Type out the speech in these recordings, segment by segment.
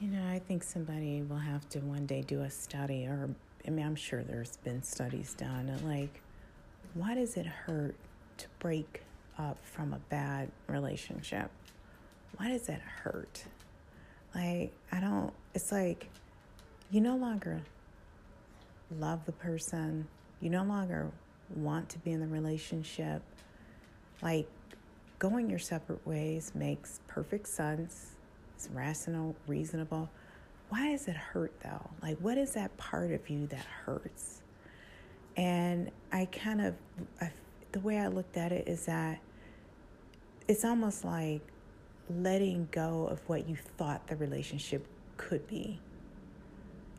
You know, I think somebody will have to one day do a study, or I mean, I'm sure there's been studies done. Like, why does it hurt to break up from a bad relationship? Why does it hurt? Like, I don't, it's like you no longer love the person, you no longer want to be in the relationship. Like, going your separate ways makes perfect sense it's rational, reasonable. Why does it hurt though? Like, what is that part of you that hurts? And I kind of, I, the way I looked at it is that it's almost like letting go of what you thought the relationship could be,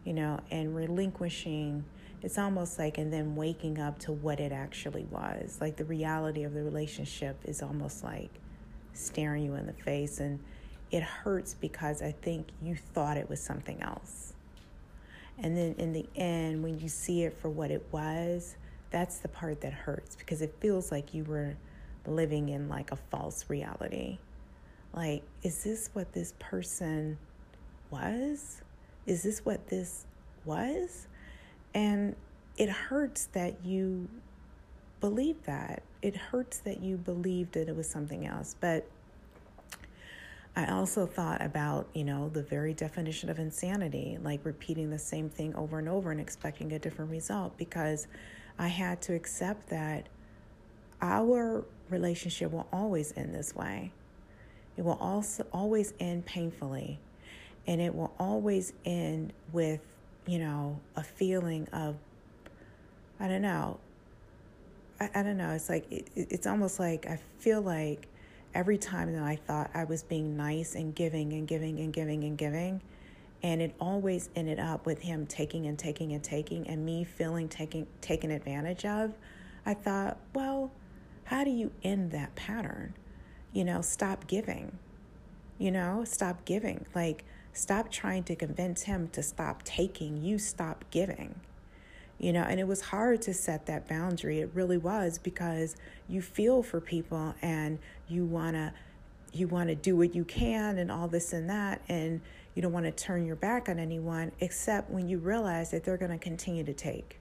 you know, and relinquishing. It's almost like, and then waking up to what it actually was. Like the reality of the relationship is almost like staring you in the face and it hurts because I think you thought it was something else. And then in the end, when you see it for what it was, that's the part that hurts because it feels like you were living in like a false reality. Like, is this what this person was? Is this what this was? And it hurts that you believe that. It hurts that you believed that it was something else. But I also thought about, you know, the very definition of insanity, like repeating the same thing over and over and expecting a different result, because I had to accept that our relationship will always end this way. It will also always end painfully, and it will always end with, you know, a feeling of, I don't know, I, I don't know. It's like, it, it's almost like I feel like every time that I thought I was being nice and giving and giving and giving and giving, and it always ended up with him taking and taking and taking and me feeling taking taken advantage of, I thought, well, how do you end that pattern? You know, stop giving. You know, stop giving. Like stop trying to convince him to stop taking, you stop giving you know and it was hard to set that boundary it really was because you feel for people and you want to you want to do what you can and all this and that and you don't want to turn your back on anyone except when you realize that they're going to continue to take.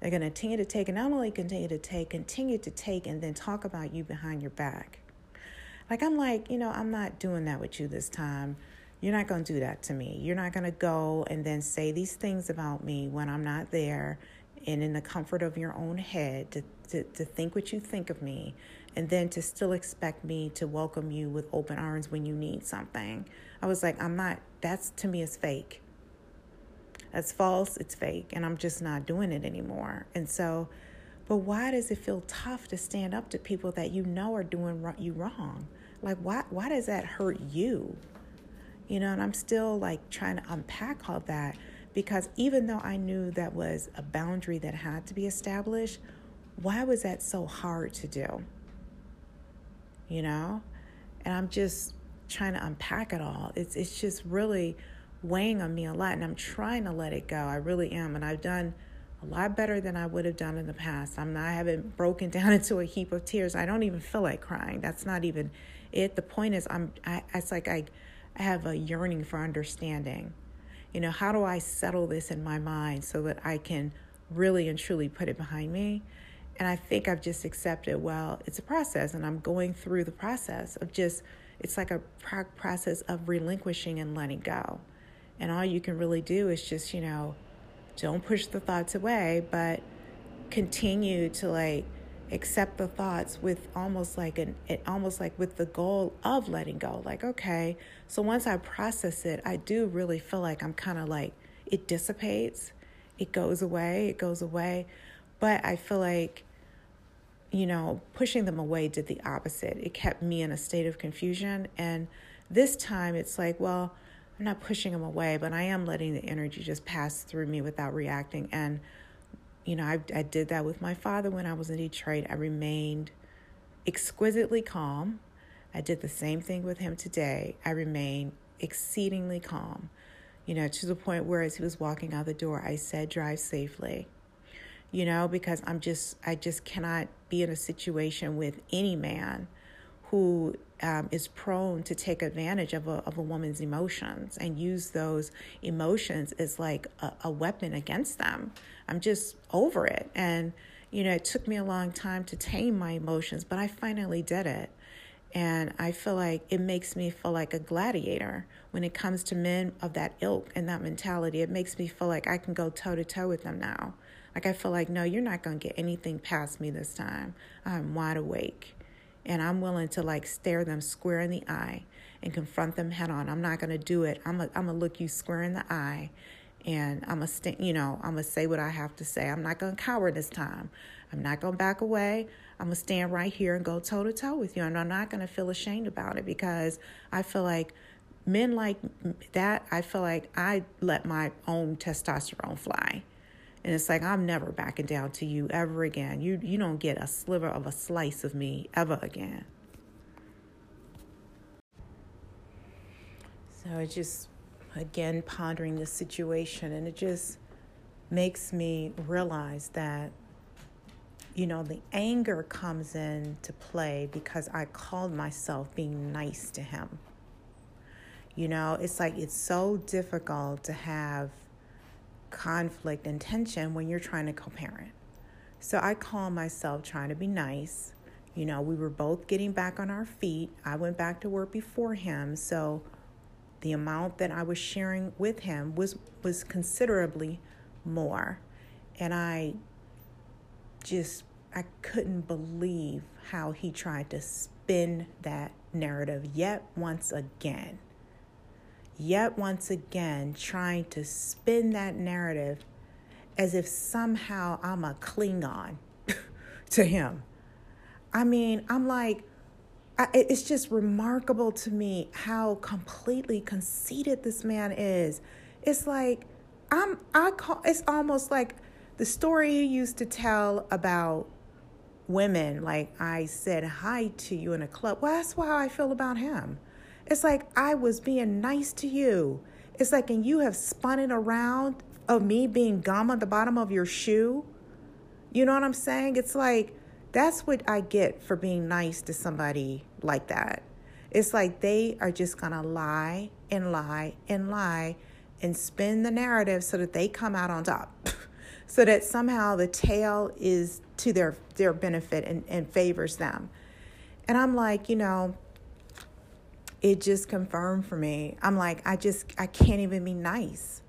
They're going to continue to take and not only continue to take continue to take and then talk about you behind your back. Like i'm like you know i'm not doing that with you this time. You're not going to do that to me. You're not going to go and then say these things about me when I'm not there and in the comfort of your own head to, to, to think what you think of me and then to still expect me to welcome you with open arms when you need something. I was like, I'm not, that's to me is fake. That's false, it's fake, and I'm just not doing it anymore. And so, but why does it feel tough to stand up to people that you know are doing you wrong? Like, why, why does that hurt you? you know, and I'm still like trying to unpack all that because even though I knew that was a boundary that had to be established, why was that so hard to do? You know? And I'm just trying to unpack it all. It's it's just really weighing on me a lot and I'm trying to let it go. I really am and I've done a lot better than I would have done in the past. I'm not I haven't broken down into a heap of tears. I don't even feel like crying. That's not even it. The point is I'm I it's like I I have a yearning for understanding. You know, how do I settle this in my mind so that I can really and truly put it behind me? And I think I've just accepted, well, it's a process, and I'm going through the process of just, it's like a process of relinquishing and letting go. And all you can really do is just, you know, don't push the thoughts away, but continue to like accept the thoughts with almost like an it almost like with the goal of letting go like okay so once i process it i do really feel like i'm kind of like it dissipates it goes away it goes away but i feel like you know pushing them away did the opposite it kept me in a state of confusion and this time it's like well i'm not pushing them away but i am letting the energy just pass through me without reacting and you know, I, I did that with my father when I was in Detroit. I remained exquisitely calm. I did the same thing with him today. I remained exceedingly calm, you know, to the point where as he was walking out the door, I said, drive safely, you know, because I'm just, I just cannot be in a situation with any man who um, is prone to take advantage of a, of a woman's emotions and use those emotions as like a, a weapon against them. I'm just over it. And, you know, it took me a long time to tame my emotions, but I finally did it. And I feel like it makes me feel like a gladiator when it comes to men of that ilk and that mentality. It makes me feel like I can go toe to toe with them now. Like I feel like, no, you're not going to get anything past me this time. I'm wide awake. And I'm willing to like stare them square in the eye and confront them head on. I'm not going to do it. I'm going to look you square in the eye and I'm going to, you know, I'm going to say what I have to say. I'm not going to cower this time. I'm not going to back away. I'm going to stand right here and go toe to toe with you. And I'm not going to feel ashamed about it because I feel like men like that, I feel like I let my own testosterone fly. And it's like I'm never backing down to you ever again. You you don't get a sliver of a slice of me ever again. So it just again pondering the situation and it just makes me realize that you know the anger comes in to play because I called myself being nice to him. You know, it's like it's so difficult to have conflict and tension when you're trying to co parent. So I call myself trying to be nice. You know, we were both getting back on our feet. I went back to work before him. So the amount that I was sharing with him was, was considerably more. And I just, I couldn't believe how he tried to spin that narrative yet once again yet once again trying to spin that narrative as if somehow I'm a Klingon to him. I mean, I'm like, I, it's just remarkable to me how completely conceited this man is. It's like, I'm, I call, it's almost like the story he used to tell about women. Like I said hi to you in a club. Well, that's how I feel about him. It's like I was being nice to you. It's like, and you have spun it around of me being gum on the bottom of your shoe. You know what I'm saying? It's like, that's what I get for being nice to somebody like that. It's like they are just gonna lie and lie and lie and spin the narrative so that they come out on top. so that somehow the tale is to their their benefit and, and favors them. And I'm like, you know, it just confirmed for me. I'm like, I just, I can't even be nice.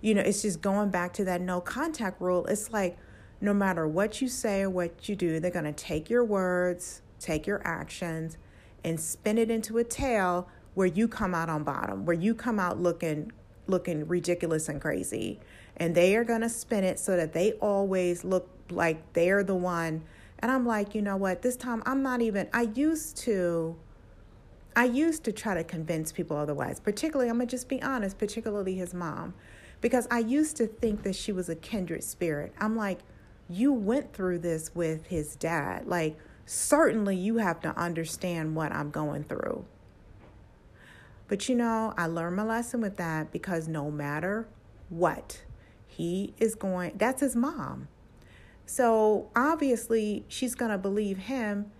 You know, it's just going back to that no contact rule. It's like, no matter what you say or what you do, they're going to take your words, take your actions, and spin it into a tale where you come out on bottom, where you come out looking looking ridiculous and crazy. And they are going to spin it so that they always look like they're the one. And I'm like, you know what? This time I'm not even I used to I used to try to convince people otherwise, particularly, I'm going to just be honest, particularly his mom, because I used to think that she was a kindred spirit. I'm like, you went through this with his dad. Like, certainly you have to understand what I'm going through. But you know, I learned my lesson with that because no matter what, he is going, that's his mom. So obviously, she's going to believe him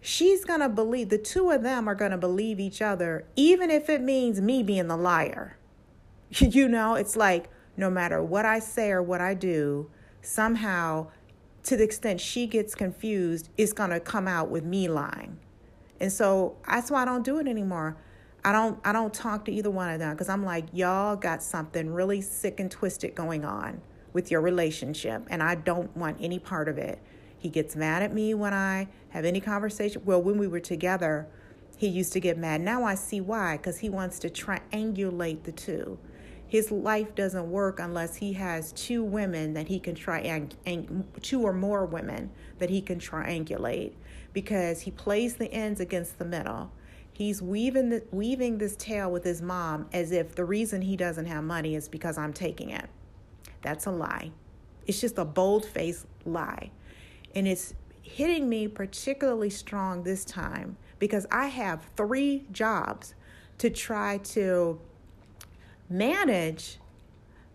she's going to believe, the two of them are going to believe each other, even if it means me being the liar. you know, it's like no matter what I say or what I do, somehow, to the extent she gets confused, it's going to come out with me lying. And so that's why I don't do it anymore. I don't I don't talk to either one of them because I'm like, y'all got something really sick and twisted going on with your relationship, and I don't want any part of it. He gets mad at me when I have any conversation. Well, when we were together, he used to get mad. Now I see why, because he wants to triangulate the two. His life doesn't work unless he has two women that he can triangulate, two or more women that he can triangulate, because he plays the ends against the middle. He's weaving the, weaving this tale with his mom as if the reason he doesn't have money is because I'm taking it. That's a lie. It's just a bold faced lie. And it's hitting me particularly strong this time because I have three jobs to try to manage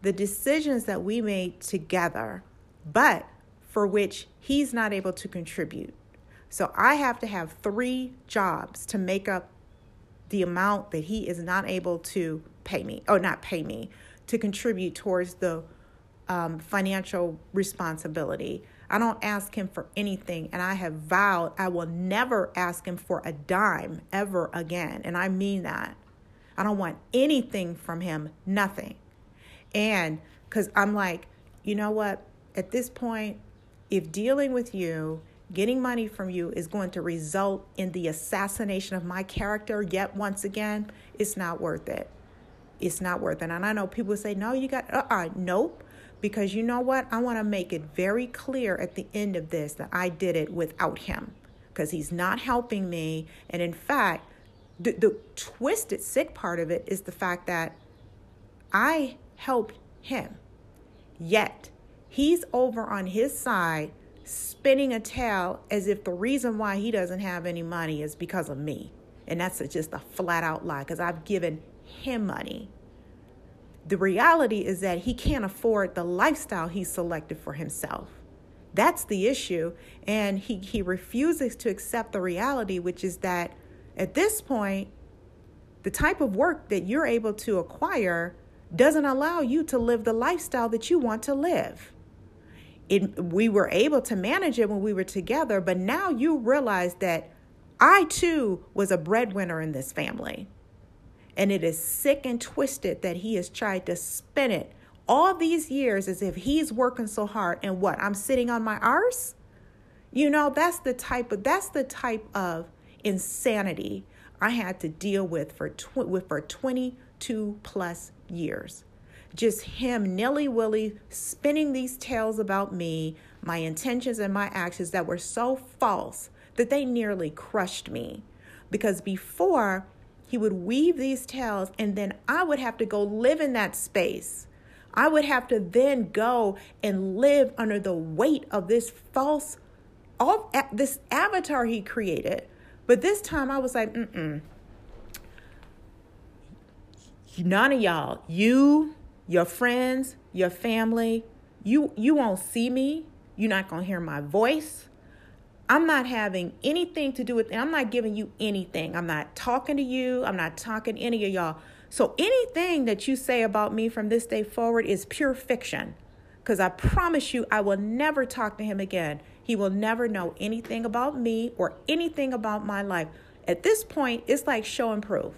the decisions that we made together, but for which he's not able to contribute. So I have to have three jobs to make up the amount that he is not able to pay me, or not pay me, to contribute towards the um, financial responsibility. I don't ask him for anything, and I have vowed I will never ask him for a dime ever again. And I mean that. I don't want anything from him, nothing. And because I'm like, you know what? At this point, if dealing with you, getting money from you is going to result in the assassination of my character, yet once again, it's not worth it. It's not worth it. And I know people say, no, you got, uh uh nope. Because you know what? I want to make it very clear at the end of this that I did it without him because he's not helping me. And in fact, the, the twisted, sick part of it is the fact that I helped him. Yet, he's over on his side spinning a tale as if the reason why he doesn't have any money is because of me. And that's just a flat out lie because I've given him money. The reality is that he can't afford the lifestyle he selected for himself. That's the issue. And he, he refuses to accept the reality, which is that at this point, the type of work that you're able to acquire doesn't allow you to live the lifestyle that you want to live. It, we were able to manage it when we were together, but now you realize that I too was a breadwinner in this family. And it is sick and twisted that he has tried to spin it all these years as if he's working so hard and what I'm sitting on my arse. You know, that's the type of that's the type of insanity I had to deal with for tw- with for 22 plus years. Just him nilly willy spinning these tales about me, my intentions and my actions that were so false that they nearly crushed me. Because before he would weave these tales, and then I would have to go live in that space. I would have to then go and live under the weight of this false, all this avatar he created. But this time I was like, mm None of y'all, you, your friends, your family, you you won't see me. You're not gonna hear my voice. I'm not having anything to do with it. I'm not giving you anything. I'm not talking to you. I'm not talking to any of y'all. So anything that you say about me from this day forward is pure fiction. Because I promise you, I will never talk to him again. He will never know anything about me or anything about my life. At this point, it's like show and prove.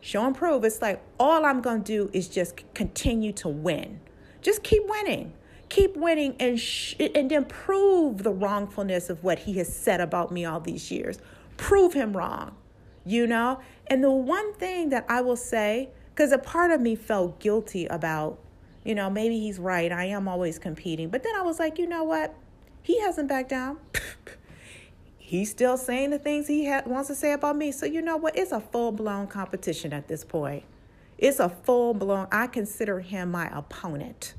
Show and prove. It's like all I'm going to do is just continue to win. Just keep winning keep winning and sh- and then prove the wrongfulness of what he has said about me all these years. Prove him wrong, you know? And the one thing that I will say, because a part of me felt guilty about, you know, maybe he's right. I am always competing. But then I was like, you know what? He hasn't backed down. he's still saying the things he ha- wants to say about me. So, you know what? It's a full blown competition at this point. It's a full blown, I consider him my opponent.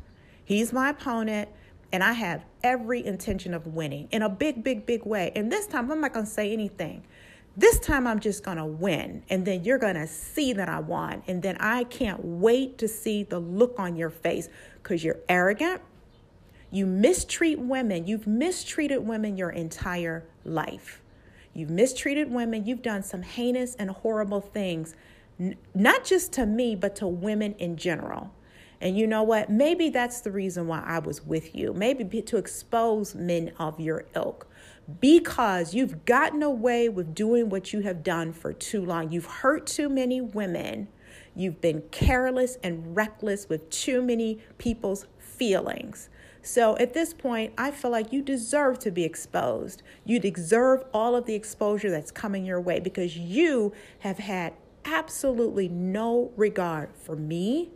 He's my opponent, and I have every intention of winning in a big, big, big way. And this time, I'm not going to say anything. This time, I'm just going to win. And then you're going to see that I won. And then I can't wait to see the look on your face because you're arrogant. You mistreat women. You've mistreated women your entire life. You've mistreated women. You've done some heinous and horrible things, not just to me, but to women in general. And you know what? Maybe that's the reason why I was with you. Maybe to expose men of your ilk. Because you've gotten away with doing what you have done for too long. You've hurt too many women. You've been careless and reckless with too many people's feelings. So at this point, I feel like you deserve to be exposed. You deserve all of the exposure that's coming your way because you have had absolutely no regard for me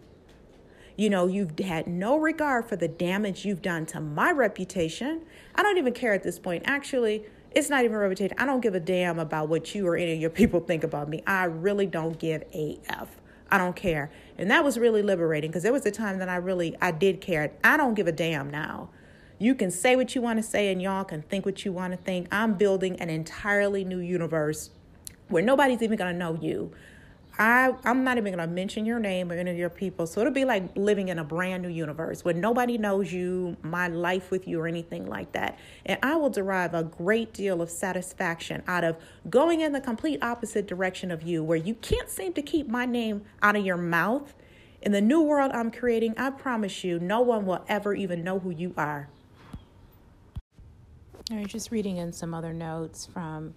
you know, you've had no regard for the damage you've done to my reputation. I don't even care at this point. Actually, it's not even reputation. I don't give a damn about what you or any of your people think about me. I really don't give a F. I don't care. And that was really liberating because there was a time that I really I did care. I don't give a damn now. You can say what you want to say and y'all can think what you want to think. I'm building an entirely new universe where nobody's even going to know you. I I'm not even gonna mention your name or any of your people. So it'll be like living in a brand new universe where nobody knows you, my life with you, or anything like that. And I will derive a great deal of satisfaction out of going in the complete opposite direction of you, where you can't seem to keep my name out of your mouth. In the new world I'm creating, I promise you, no one will ever even know who you are. All right, just reading in some other notes from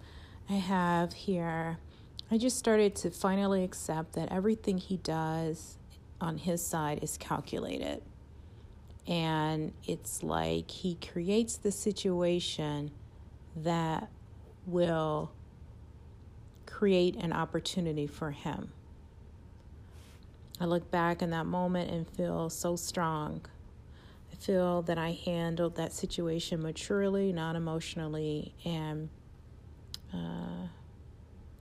I have here. I just started to finally accept that everything he does on his side is calculated. And it's like he creates the situation that will create an opportunity for him. I look back in that moment and feel so strong. I feel that I handled that situation maturely, not emotionally, and uh,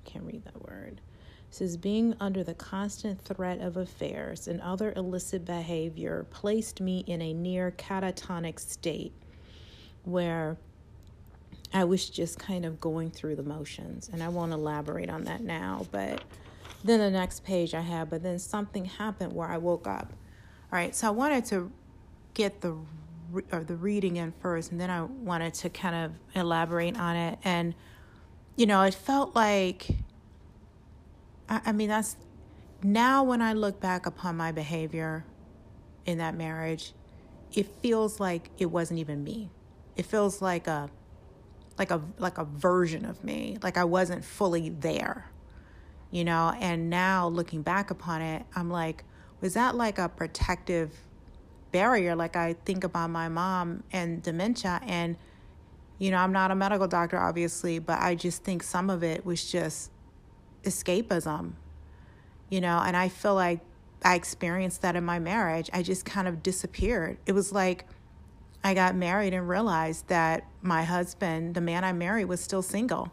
can't read that word. It says being under the constant threat of affairs and other illicit behavior placed me in a near catatonic state where I was just kind of going through the motions. And I won't elaborate on that now, but then the next page I have, but then something happened where I woke up. All right, so I wanted to get the or the reading in first, and then I wanted to kind of elaborate on it. And you know, it felt like, I, I mean, that's now when I look back upon my behavior in that marriage, it feels like it wasn't even me. It feels like a like a like a version of me, like I wasn't fully there. You know, and now looking back upon it, I'm like, was that like a protective barrier like I think about my mom and dementia and you know, I'm not a medical doctor, obviously, but I just think some of it was just escapism, you know, and I feel like I experienced that in my marriage. I just kind of disappeared. It was like I got married and realized that my husband, the man I married, was still single.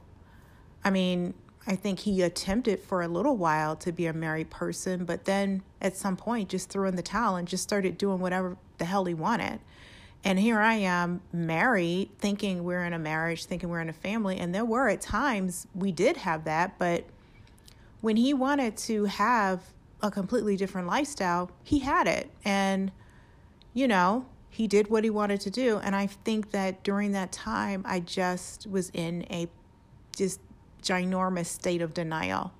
I mean, I think he attempted for a little while to be a married person, but then at some point just threw in the towel and just started doing whatever the hell he wanted. And here I am married, thinking we're in a marriage, thinking we're in a family. And there were at times we did have that, but when he wanted to have a completely different lifestyle, he had it. And, you know, he did what he wanted to do. And I think that during that time, I just was in a just ginormous state of denial,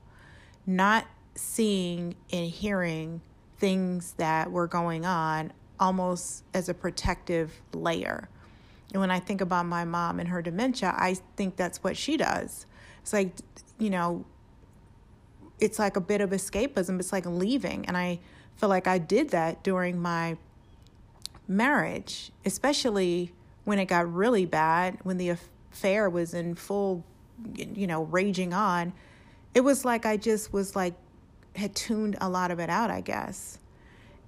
not seeing and hearing things that were going on almost as a protective layer. And when I think about my mom and her dementia, I think that's what she does. It's like, you know, it's like a bit of escapism. It's like leaving. And I feel like I did that during my marriage, especially when it got really bad, when the affair was in full, you know, raging on. It was like I just was like, had tuned a lot of it out, I guess.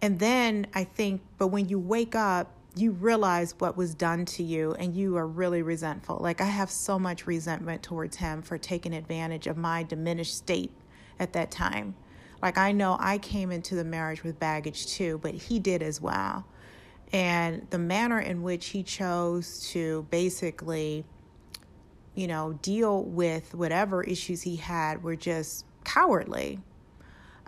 And then I think, but when you wake up, you realize what was done to you and you are really resentful. Like, I have so much resentment towards him for taking advantage of my diminished state at that time. Like, I know I came into the marriage with baggage too, but he did as well. And the manner in which he chose to basically, you know, deal with whatever issues he had were just cowardly.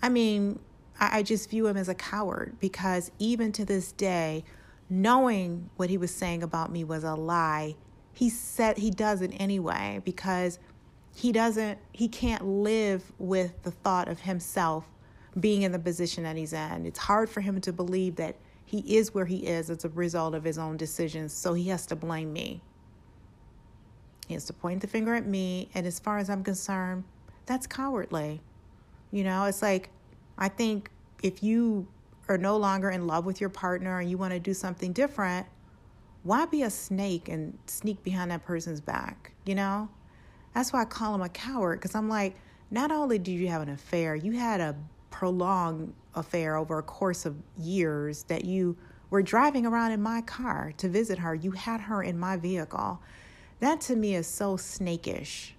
I mean, I, just view him as a coward because even to this day, knowing what he was saying about me was a lie, he said he does it anyway because he doesn't he can't live with the thought of himself being in the position that he's in. It's hard for him to believe that he is where he is as a result of his own decisions, so he has to blame me. He has to point the finger at me, and as far as I'm concerned, that's cowardly. You know, it's like I think if you are no longer in love with your partner and you want to do something different, why be a snake and sneak behind that person's back? You know? That's why I call him a coward because I'm like, not only did you have an affair, you had a prolonged affair over a course of years that you were driving around in my car to visit her. You had her in my vehicle. That to me is so snakish.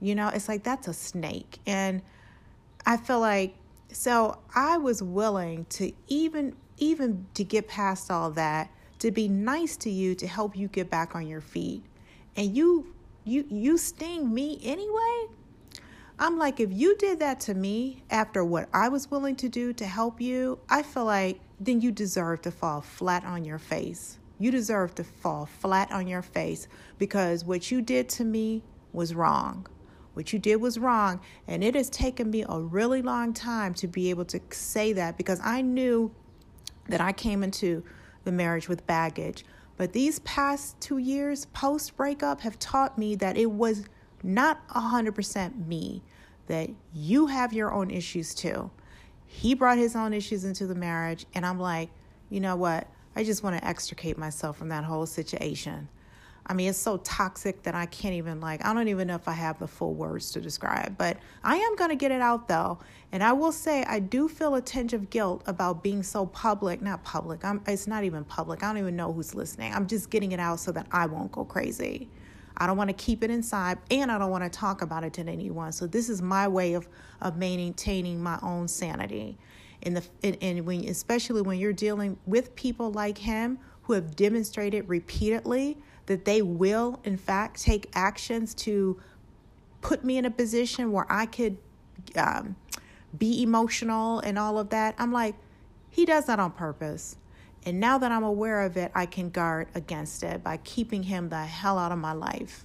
You know, it's like that's a snake. And I feel like so I was willing to even even to get past all that, to be nice to you to help you get back on your feet. And you you you sting me anyway? I'm like, if you did that to me after what I was willing to do to help you, I feel like then you deserve to fall flat on your face. You deserve to fall flat on your face because what you did to me was wrong. What you did was wrong. And it has taken me a really long time to be able to say that because I knew that I came into the marriage with baggage. But these past two years post breakup have taught me that it was not 100% me, that you have your own issues too. He brought his own issues into the marriage, and I'm like, you know what? I just want to extricate myself from that whole situation. I mean, it's so toxic that I can't even, like, I don't even know if I have the full words to describe, but I am going to get it out though. And I will say, I do feel a tinge of guilt about being so public, not public, I'm, it's not even public. I don't even know who's listening. I'm just getting it out so that I won't go crazy. I don't want to keep it inside and I don't want to talk about it to anyone. So this is my way of, of maintaining my own sanity. In the and when especially when you're dealing with people like him who have demonstrated repeatedly that they will in fact take actions to put me in a position where I could um, be emotional and all of that. I'm like, he does that on purpose. And now that I'm aware of it, I can guard against it by keeping him the hell out of my life.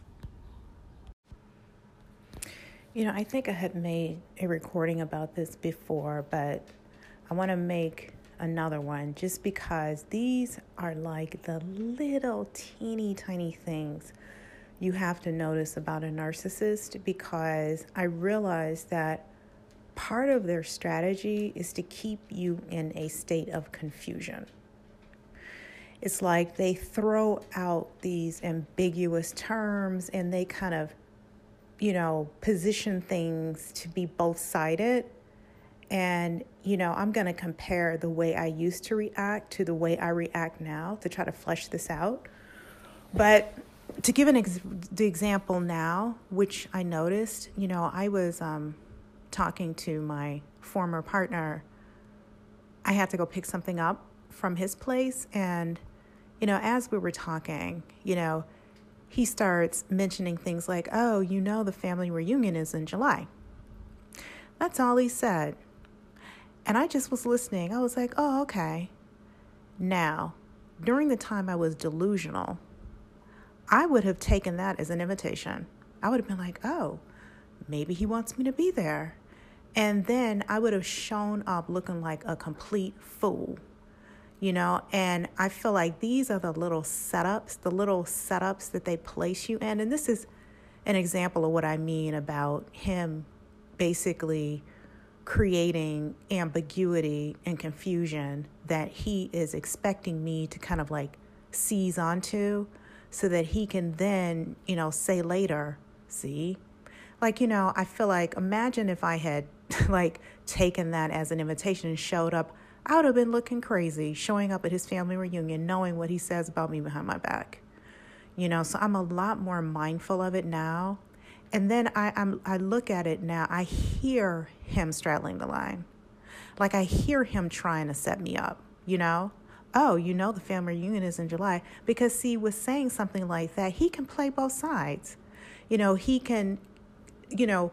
You know, I think I had made a recording about this before, but I want to make another one just because these are like the little teeny tiny things you have to notice about a narcissist because I realize that part of their strategy is to keep you in a state of confusion. It's like they throw out these ambiguous terms and they kind of, you know, position things to be both sided. And, you know, I'm going to compare the way I used to react to the way I react now to try to flesh this out. But to give an ex- the example now, which I noticed, you know, I was um, talking to my former partner. I had to go pick something up from his place, and you know, as we were talking, you know, he starts mentioning things like, oh, you know, the family reunion is in July. That's all he said. And I just was listening. I was like, oh, okay. Now, during the time I was delusional, I would have taken that as an invitation. I would have been like, oh, maybe he wants me to be there. And then I would have shown up looking like a complete fool you know and i feel like these are the little setups the little setups that they place you in and this is an example of what i mean about him basically creating ambiguity and confusion that he is expecting me to kind of like seize onto so that he can then you know say later see like you know i feel like imagine if i had like taken that as an invitation and showed up I would have been looking crazy showing up at his family reunion, knowing what he says about me behind my back. You know, so I'm a lot more mindful of it now. And then I, I'm, I look at it now, I hear him straddling the line. Like I hear him trying to set me up, you know? Oh, you know, the family reunion is in July. Because, see, with saying something like that, he can play both sides. You know, he can, you know,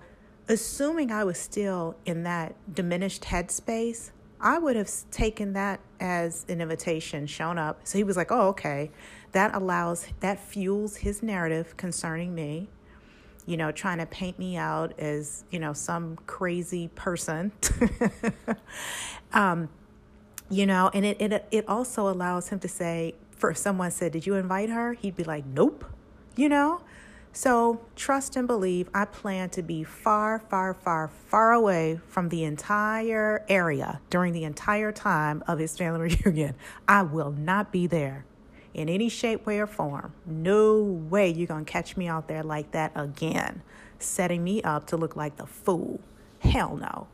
assuming I was still in that diminished headspace, I would have taken that as an invitation, shown up. So he was like, oh, okay. That allows, that fuels his narrative concerning me, you know, trying to paint me out as, you know, some crazy person. um, you know, and it, it, it also allows him to say, for someone said, Did you invite her? He'd be like, Nope, you know? So trust and believe I plan to be far, far, far, far away from the entire area during the entire time of his family reunion. I will not be there in any shape, way, or form. No way you're going to catch me out there like that again, setting me up to look like the fool. Hell no.